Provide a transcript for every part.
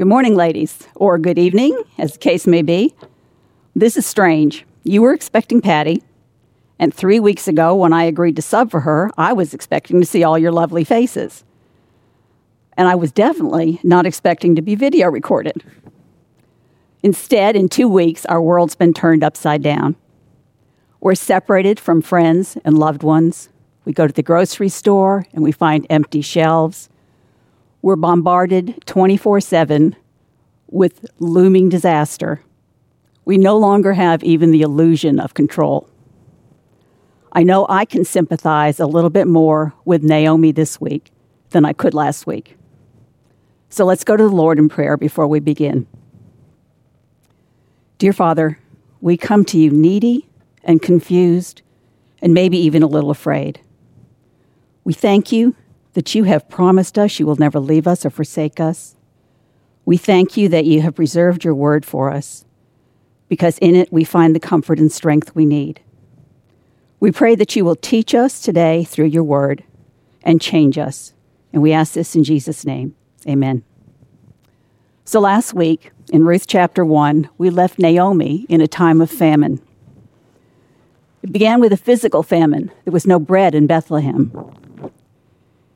Good morning, ladies, or good evening, as the case may be. This is strange. You were expecting Patty, and three weeks ago, when I agreed to sub for her, I was expecting to see all your lovely faces. And I was definitely not expecting to be video recorded. Instead, in two weeks, our world's been turned upside down. We're separated from friends and loved ones. We go to the grocery store and we find empty shelves. We're bombarded 24 7 with looming disaster. We no longer have even the illusion of control. I know I can sympathize a little bit more with Naomi this week than I could last week. So let's go to the Lord in prayer before we begin. Dear Father, we come to you needy and confused and maybe even a little afraid. We thank you that you have promised us you will never leave us or forsake us. We thank you that you have preserved your word for us because in it we find the comfort and strength we need. We pray that you will teach us today through your word and change us. And we ask this in Jesus' name. Amen. So last week, in Ruth chapter 1, we left Naomi in a time of famine. It began with a physical famine. There was no bread in Bethlehem.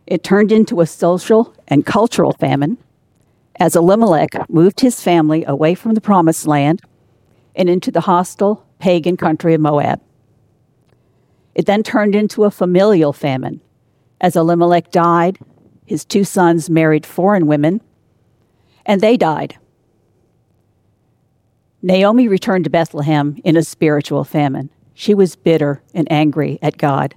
It turned into a social and cultural famine as Elimelech moved his family away from the promised land and into the hostile pagan country of Moab. It then turned into a familial famine. As Elimelech died, his two sons married foreign women, and they died. Naomi returned to Bethlehem in a spiritual famine. She was bitter and angry at God.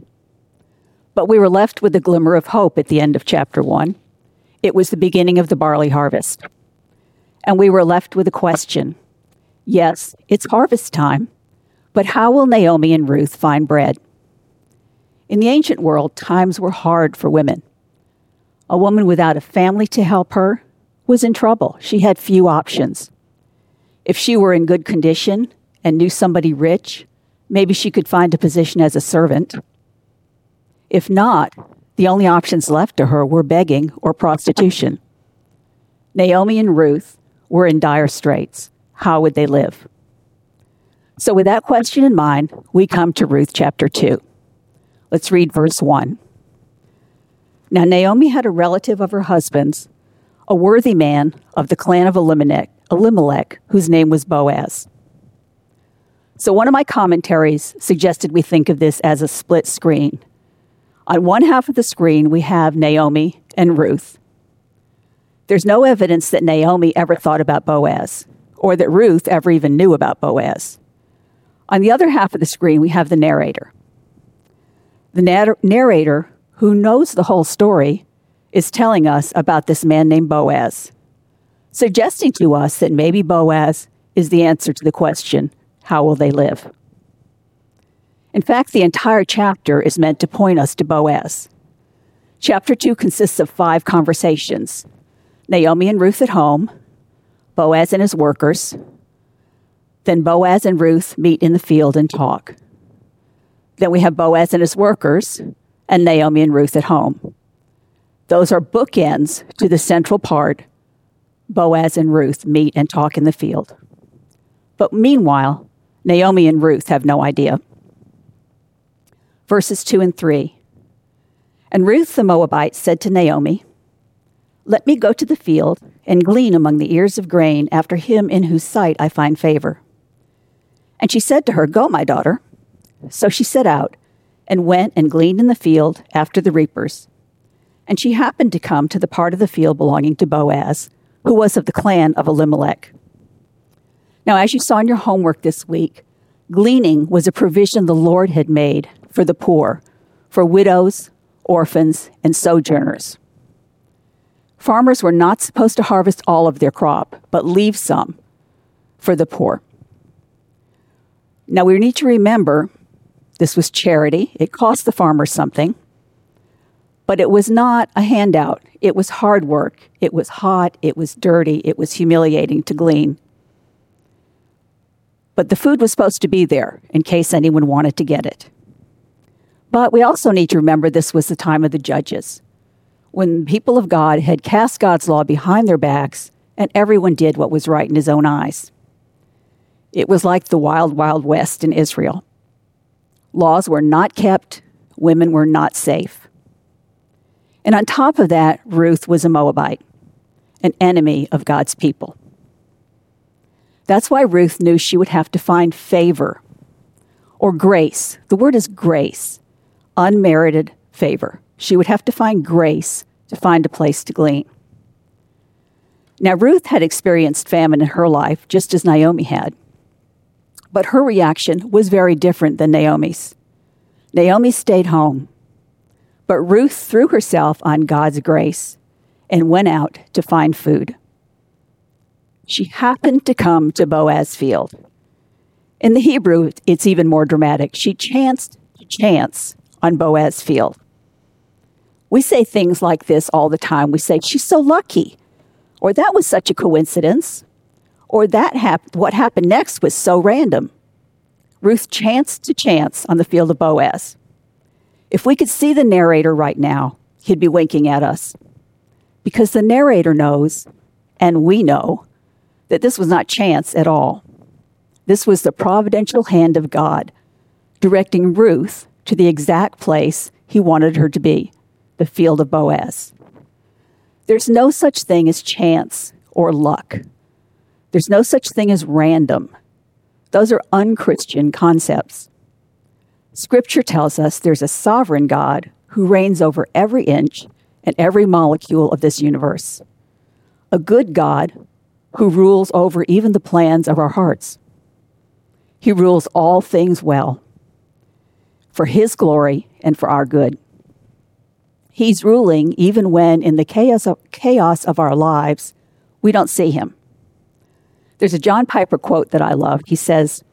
But we were left with a glimmer of hope at the end of chapter 1. It was the beginning of the barley harvest. And we were left with a question Yes, it's harvest time, but how will Naomi and Ruth find bread? In the ancient world, times were hard for women. A woman without a family to help her was in trouble. She had few options. If she were in good condition and knew somebody rich, maybe she could find a position as a servant. If not, the only options left to her were begging or prostitution. Naomi and Ruth were in dire straits. How would they live? So, with that question in mind, we come to Ruth chapter 2. Let's read verse 1. Now, Naomi had a relative of her husband's, a worthy man of the clan of Elimelech, Elimelech, whose name was Boaz. So, one of my commentaries suggested we think of this as a split screen. On one half of the screen, we have Naomi and Ruth. There's no evidence that Naomi ever thought about Boaz or that Ruth ever even knew about Boaz. On the other half of the screen, we have the narrator. The narrator, who knows the whole story, is telling us about this man named Boaz, suggesting to us that maybe Boaz is the answer to the question how will they live? In fact, the entire chapter is meant to point us to Boaz. Chapter 2 consists of five conversations Naomi and Ruth at home, Boaz and his workers. Then Boaz and Ruth meet in the field and talk. Then we have Boaz and his workers, and Naomi and Ruth at home. Those are bookends to the central part. Boaz and Ruth meet and talk in the field. But meanwhile, Naomi and Ruth have no idea. Verses 2 and 3. And Ruth the Moabite said to Naomi, Let me go to the field and glean among the ears of grain after him in whose sight I find favor. And she said to her, Go, my daughter. So she set out and went and gleaned in the field after the reapers. And she happened to come to the part of the field belonging to Boaz, who was of the clan of Elimelech. Now, as you saw in your homework this week, gleaning was a provision the Lord had made for the poor, for widows, orphans, and sojourners. Farmers were not supposed to harvest all of their crop, but leave some for the poor. Now, we need to remember this was charity. It cost the farmers something, but it was not a handout. It was hard work. It was hot. It was dirty. It was humiliating to glean. But the food was supposed to be there in case anyone wanted to get it. But we also need to remember this was the time of the judges, when the people of God had cast God's law behind their backs and everyone did what was right in his own eyes. It was like the wild, wild west in Israel. Laws were not kept, women were not safe. And on top of that, Ruth was a Moabite, an enemy of God's people. That's why Ruth knew she would have to find favor or grace. The word is grace, unmerited favor. She would have to find grace to find a place to glean. Now, Ruth had experienced famine in her life, just as Naomi had. But her reaction was very different than Naomi's. Naomi stayed home, but Ruth threw herself on God's grace and went out to find food. She happened to come to Boaz field. In the Hebrew, it's even more dramatic. She chanced to chance on Boaz field. We say things like this all the time. We say, She's so lucky, or that was such a coincidence, or that hap- what happened next was so random. Ruth chanced to chance on the field of Boaz. If we could see the narrator right now, he'd be winking at us. Because the narrator knows, and we know, that this was not chance at all. This was the providential hand of God directing Ruth to the exact place he wanted her to be the field of Boaz. There's no such thing as chance or luck. There's no such thing as random. Those are unchristian concepts. Scripture tells us there's a sovereign God who reigns over every inch and every molecule of this universe. A good God who rules over even the plans of our hearts. He rules all things well for His glory and for our good. He's ruling even when, in the chaos of, chaos of our lives, we don't see Him. There's a John Piper quote that I love. He says,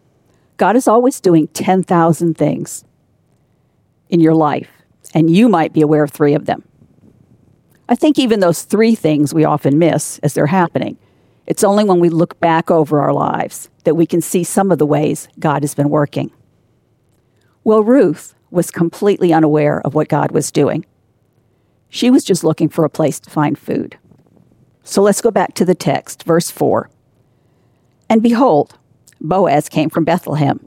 God is always doing 10,000 things in your life, and you might be aware of three of them. I think even those three things we often miss as they're happening. It's only when we look back over our lives that we can see some of the ways God has been working. Well, Ruth was completely unaware of what God was doing. She was just looking for a place to find food. So let's go back to the text, verse 4. And behold, Boaz came from Bethlehem.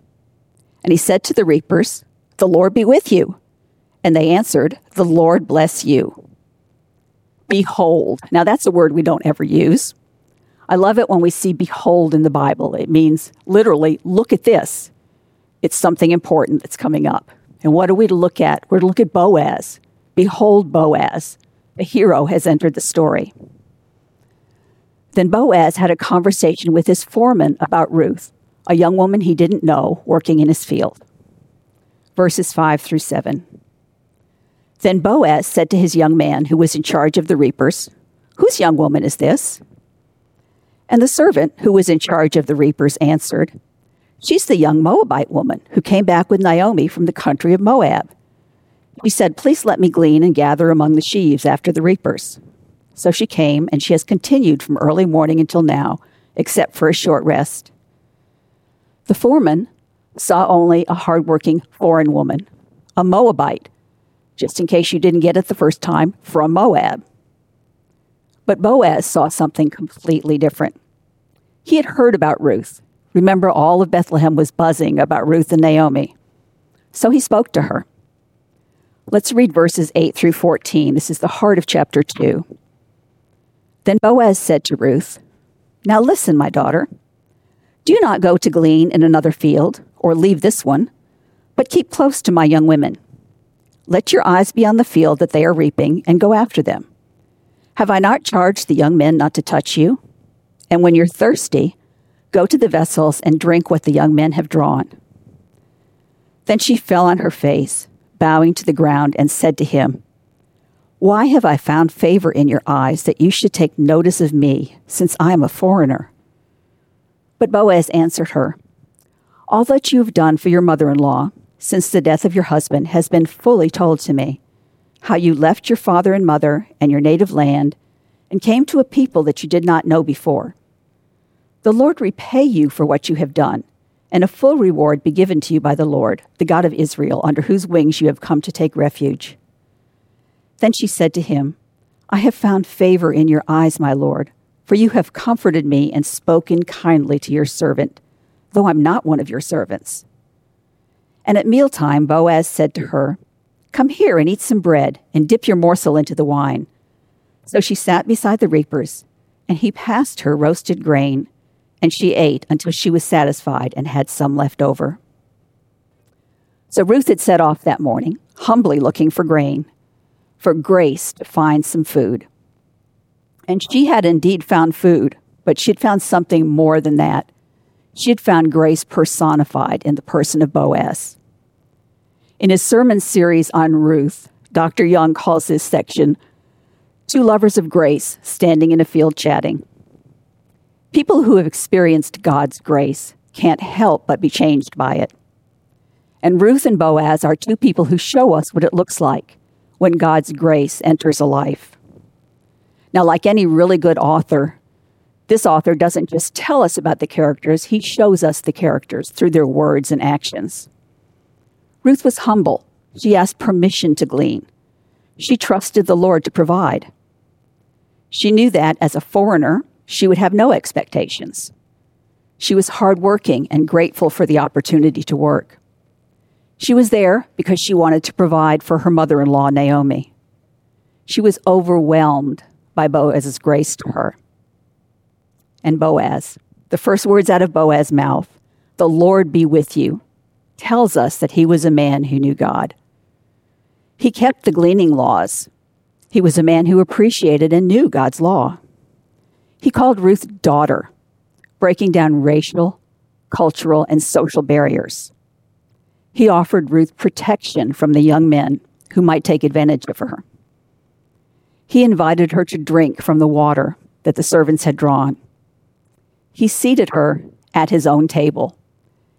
And he said to the reapers, The Lord be with you. And they answered, The Lord bless you. Behold. Now, that's a word we don't ever use. I love it when we see behold in the Bible. It means literally, look at this. It's something important that's coming up. And what are we to look at? We're to look at Boaz. Behold, Boaz. A hero has entered the story. Then Boaz had a conversation with his foreman about Ruth, a young woman he didn't know working in his field. Verses 5 through 7. Then Boaz said to his young man who was in charge of the reapers, Whose young woman is this? And the servant who was in charge of the reapers answered, She's the young Moabite woman who came back with Naomi from the country of Moab. She said, Please let me glean and gather among the sheaves after the reapers. So she came, and she has continued from early morning until now, except for a short rest. The foreman saw only a hard-working foreign woman, a Moabite, just in case you didn't get it the first time, from Moab. But Boaz saw something completely different. He had heard about Ruth. Remember, all of Bethlehem was buzzing about Ruth and Naomi. So he spoke to her. Let's read verses 8 through 14. This is the heart of chapter 2. Then Boaz said to Ruth, Now listen, my daughter. Do not go to glean in another field, or leave this one, but keep close to my young women. Let your eyes be on the field that they are reaping, and go after them. Have I not charged the young men not to touch you? And when you're thirsty, go to the vessels and drink what the young men have drawn. Then she fell on her face, bowing to the ground, and said to him, Why have I found favor in your eyes that you should take notice of me, since I am a foreigner? But Boaz answered her, All that you have done for your mother in law, since the death of your husband, has been fully told to me how you left your father and mother and your native land and came to a people that you did not know before. The Lord repay you for what you have done, and a full reward be given to you by the Lord, the God of Israel, under whose wings you have come to take refuge. Then she said to him, I have found favor in your eyes, my Lord, for you have comforted me and spoken kindly to your servant, though I'm not one of your servants. And at mealtime, Boaz said to her, Come here and eat some bread, and dip your morsel into the wine. So she sat beside the reapers, and he passed her roasted grain, and she ate until she was satisfied and had some left over. So Ruth had set off that morning, humbly looking for grain, for grace to find some food. And she had indeed found food, but she had found something more than that. She had found grace personified in the person of Boaz. In his sermon series on Ruth, Dr. Young calls this section Two Lovers of Grace Standing in a Field Chatting. People who have experienced God's grace can't help but be changed by it. And Ruth and Boaz are two people who show us what it looks like when God's grace enters a life. Now, like any really good author, this author doesn't just tell us about the characters, he shows us the characters through their words and actions. Ruth was humble. She asked permission to glean. She trusted the Lord to provide. She knew that as a foreigner, she would have no expectations. She was hardworking and grateful for the opportunity to work. She was there because she wanted to provide for her mother in law, Naomi. She was overwhelmed by Boaz's grace to her. And Boaz, the first words out of Boaz's mouth, the Lord be with you, tells us that he was a man who knew God. He kept the gleaning laws. He was a man who appreciated and knew God's law. He called Ruth daughter, breaking down racial, cultural, and social barriers. He offered Ruth protection from the young men who might take advantage of her. He invited her to drink from the water that the servants had drawn. He seated her at his own table.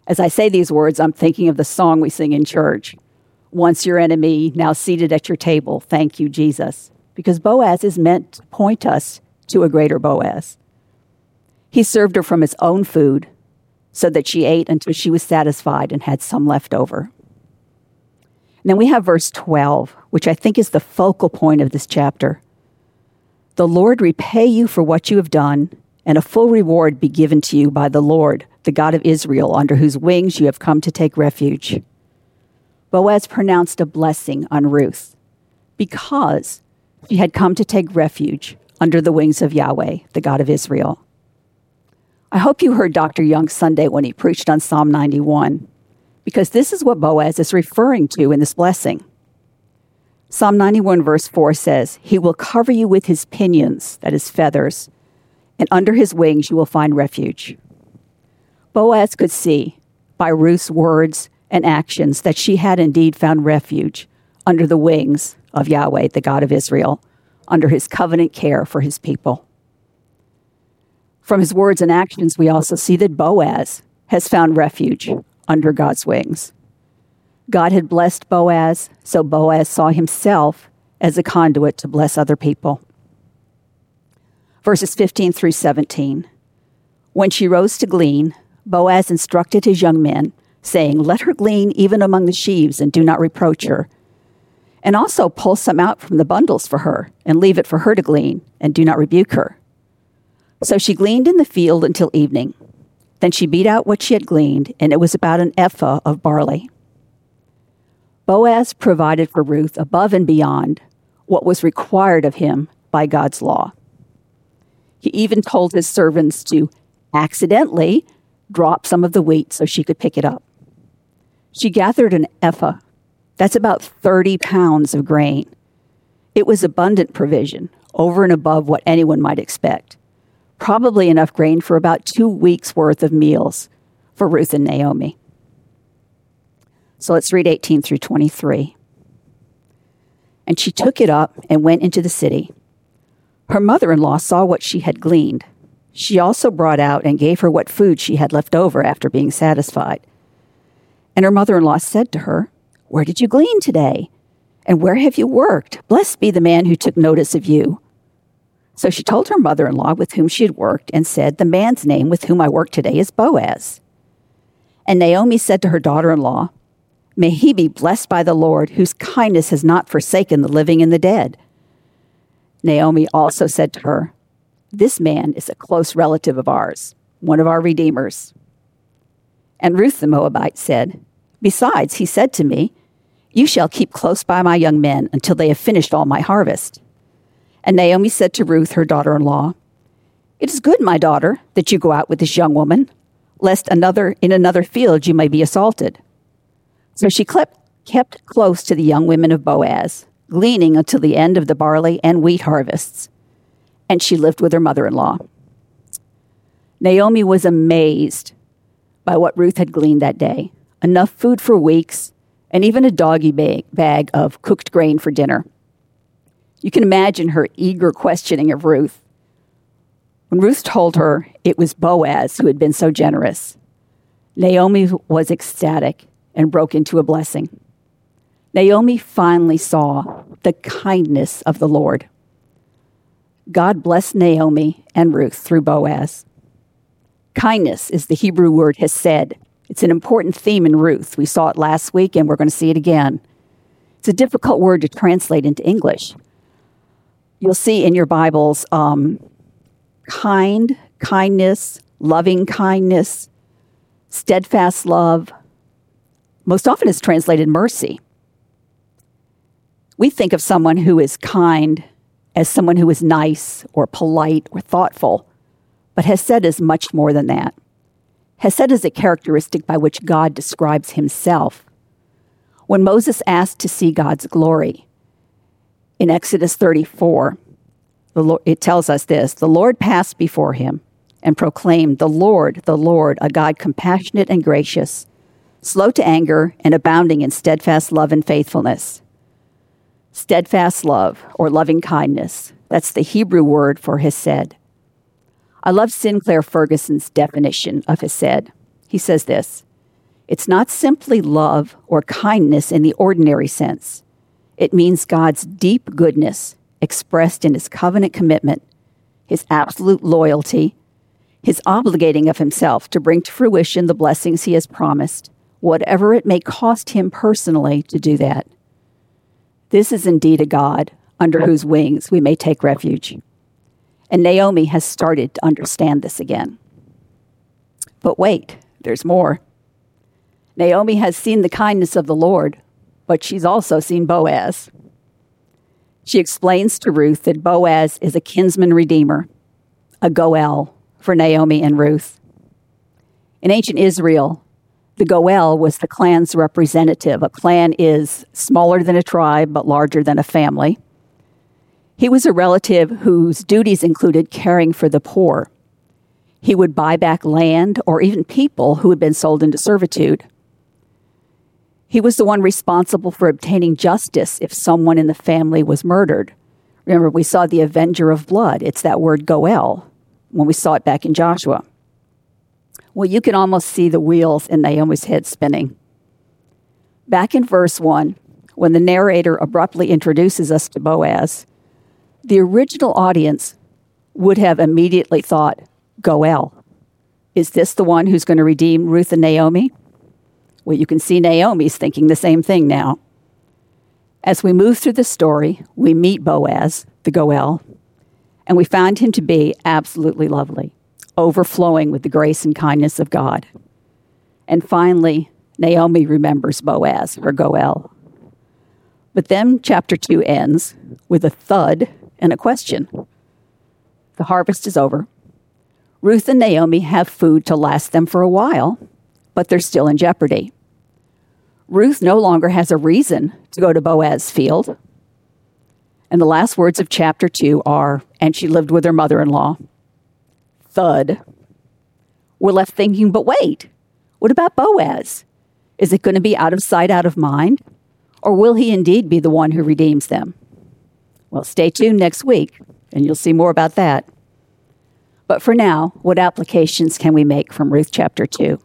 As I say these words, I'm thinking of the song we sing in church Once your enemy, now seated at your table, thank you, Jesus. Because Boaz is meant to point us to a greater Boaz. He served her from his own food so that she ate until she was satisfied and had some left over. Then we have verse 12, which I think is the focal point of this chapter. The Lord repay you for what you have done, and a full reward be given to you by the Lord, the God of Israel, under whose wings you have come to take refuge. Boaz pronounced a blessing on Ruth because she had come to take refuge under the wings of Yahweh, the God of Israel. I hope you heard Dr. Young Sunday when he preached on Psalm 91 because this is what Boaz is referring to in this blessing. Psalm 91, verse 4 says, He will cover you with his pinions, that is, feathers, and under his wings you will find refuge. Boaz could see by Ruth's words and actions that she had indeed found refuge under the wings of Yahweh, the God of Israel, under his covenant care for his people. From his words and actions, we also see that Boaz has found refuge under God's wings. God had blessed Boaz, so Boaz saw himself as a conduit to bless other people. Verses 15 through 17. When she rose to glean, Boaz instructed his young men, saying, Let her glean even among the sheaves, and do not reproach her. And also pull some out from the bundles for her, and leave it for her to glean, and do not rebuke her. So she gleaned in the field until evening. Then she beat out what she had gleaned, and it was about an ephah of barley. Boaz provided for Ruth above and beyond what was required of him by God's law. He even told his servants to accidentally drop some of the wheat so she could pick it up. She gathered an ephah. That's about 30 pounds of grain. It was abundant provision, over and above what anyone might expect probably enough grain for about two weeks' worth of meals for Ruth and Naomi. So let's read 18 through 23. And she took it up and went into the city. Her mother in law saw what she had gleaned. She also brought out and gave her what food she had left over after being satisfied. And her mother in law said to her, Where did you glean today? And where have you worked? Blessed be the man who took notice of you. So she told her mother in law with whom she had worked and said, The man's name with whom I work today is Boaz. And Naomi said to her daughter in law, May he be blessed by the Lord, whose kindness has not forsaken the living and the dead. Naomi also said to her, This man is a close relative of ours, one of our redeemers. And Ruth the Moabite said, Besides, he said to me, You shall keep close by my young men until they have finished all my harvest. And Naomi said to Ruth, her daughter in law, It is good, my daughter, that you go out with this young woman, lest another in another field you may be assaulted. So she kept, close to the young women of Boaz, gleaning until the end of the barley and wheat harvests. And she lived with her mother in law. Naomi was amazed by what Ruth had gleaned that day enough food for weeks, and even a doggy bag, bag of cooked grain for dinner. You can imagine her eager questioning of Ruth. When Ruth told her it was Boaz who had been so generous, Naomi was ecstatic and broke into a blessing. Naomi finally saw the kindness of the Lord. God blessed Naomi and Ruth through Boaz. Kindness is the Hebrew word hesed. It's an important theme in Ruth. We saw it last week and we're going to see it again. It's a difficult word to translate into English. You'll see in your Bibles um, kind, kindness, loving kindness, steadfast love. Most often it's translated mercy. We think of someone who is kind as someone who is nice or polite or thoughtful. But Hesed is much more than that. Hesed is a characteristic by which God describes himself. When Moses asked to see God's glory, in Exodus 34, Lord, it tells us this The Lord passed before him and proclaimed, The Lord, the Lord, a God compassionate and gracious, slow to anger, and abounding in steadfast love and faithfulness. Steadfast love or loving kindness, that's the Hebrew word for Hesed. I love Sinclair Ferguson's definition of Hesed. He says this It's not simply love or kindness in the ordinary sense, it means God's deep goodness expressed in his covenant commitment, his absolute loyalty, his obligating of himself to bring to fruition the blessings he has promised, whatever it may cost him personally to do that. This is indeed a God under whose wings we may take refuge. And Naomi has started to understand this again. But wait, there's more. Naomi has seen the kindness of the Lord, but she's also seen Boaz. She explains to Ruth that Boaz is a kinsman redeemer, a Goel for Naomi and Ruth. In ancient Israel, the Goel was the clan's representative. A clan is smaller than a tribe, but larger than a family. He was a relative whose duties included caring for the poor. He would buy back land or even people who had been sold into servitude. He was the one responsible for obtaining justice if someone in the family was murdered. Remember, we saw the avenger of blood. It's that word goel when we saw it back in Joshua. Well, you can almost see the wheels in Naomi's head spinning. Back in verse 1, when the narrator abruptly introduces us to Boaz, the original audience would have immediately thought, Goel. Is this the one who's going to redeem Ruth and Naomi? Well, you can see Naomi's thinking the same thing now. As we move through the story, we meet Boaz, the Goel, and we find him to be absolutely lovely, overflowing with the grace and kindness of God. And finally, Naomi remembers Boaz, her Goel. But then chapter 2 ends with a thud and a question. The harvest is over. Ruth and Naomi have food to last them for a while, but they're still in jeopardy. Ruth no longer has a reason to go to Boaz's field. And the last words of chapter 2 are, and she lived with her mother in law. Thud. We're left thinking, but wait, what about Boaz? Is it going to be out of sight, out of mind? Or will he indeed be the one who redeems them? Well, stay tuned next week and you'll see more about that. But for now, what applications can we make from Ruth chapter 2?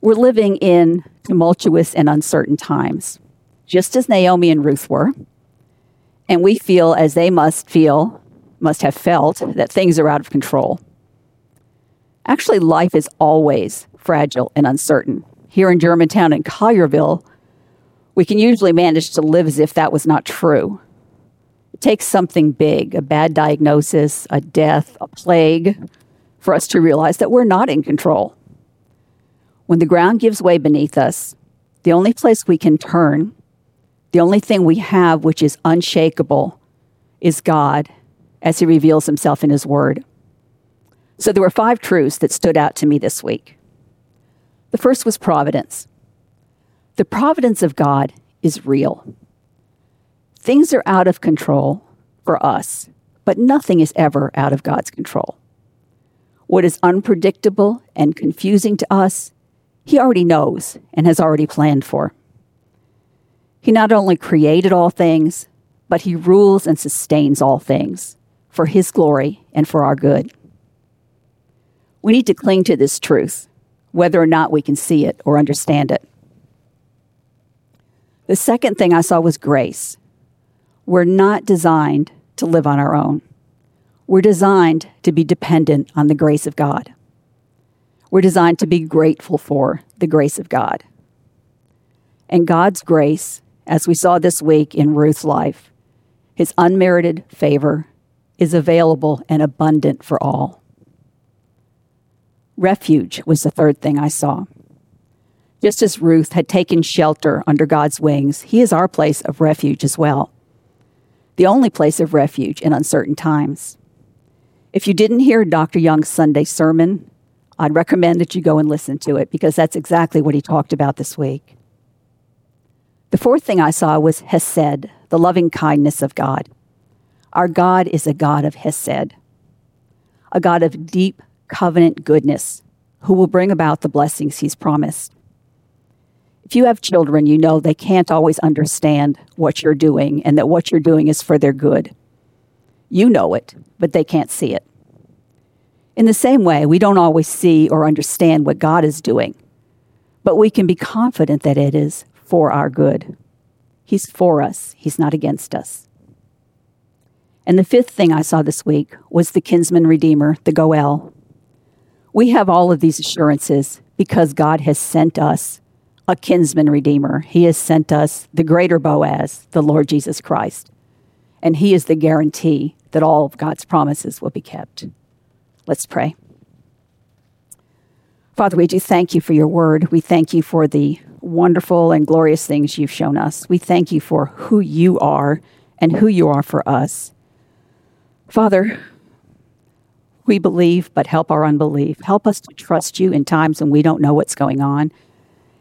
We're living in tumultuous and uncertain times, just as Naomi and Ruth were. And we feel as they must feel, must have felt, that things are out of control. Actually, life is always fragile and uncertain. Here in Germantown and Collierville, we can usually manage to live as if that was not true. Takes something big, a bad diagnosis, a death, a plague, for us to realize that we're not in control. When the ground gives way beneath us, the only place we can turn, the only thing we have which is unshakable, is God as He reveals Himself in His Word. So there were five truths that stood out to me this week. The first was providence. The providence of God is real. Things are out of control for us, but nothing is ever out of God's control. What is unpredictable and confusing to us, He already knows and has already planned for. He not only created all things, but He rules and sustains all things for His glory and for our good. We need to cling to this truth, whether or not we can see it or understand it. The second thing I saw was grace. We're not designed to live on our own. We're designed to be dependent on the grace of God. We're designed to be grateful for the grace of God. And God's grace, as we saw this week in Ruth's life, his unmerited favor is available and abundant for all. Refuge was the third thing I saw. Just as Ruth had taken shelter under God's wings, He is our place of refuge as well. The only place of refuge in uncertain times. If you didn't hear Dr. Young's Sunday sermon, I'd recommend that you go and listen to it because that's exactly what he talked about this week. The fourth thing I saw was Hesed, the loving kindness of God. Our God is a God of Hesed, a God of deep covenant goodness who will bring about the blessings he's promised. If you have children, you know they can't always understand what you're doing and that what you're doing is for their good. You know it, but they can't see it. In the same way, we don't always see or understand what God is doing, but we can be confident that it is for our good. He's for us, He's not against us. And the fifth thing I saw this week was the kinsman redeemer, the Goel, we have all of these assurances because God has sent us a kinsman redeemer. He has sent us the greater Boaz, the Lord Jesus Christ. And He is the guarantee that all of God's promises will be kept. Let's pray. Father, we do thank you for your word. We thank you for the wonderful and glorious things you've shown us. We thank you for who you are and who you are for us. Father, we believe, but help our unbelief. Help us to trust you in times when we don't know what's going on.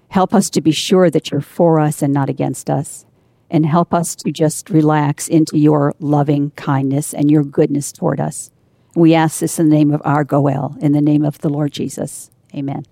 Help us to be sure that you're for us and not against us. And help us to just relax into your loving kindness and your goodness toward us. We ask this in the name of our Goel, in the name of the Lord Jesus. Amen.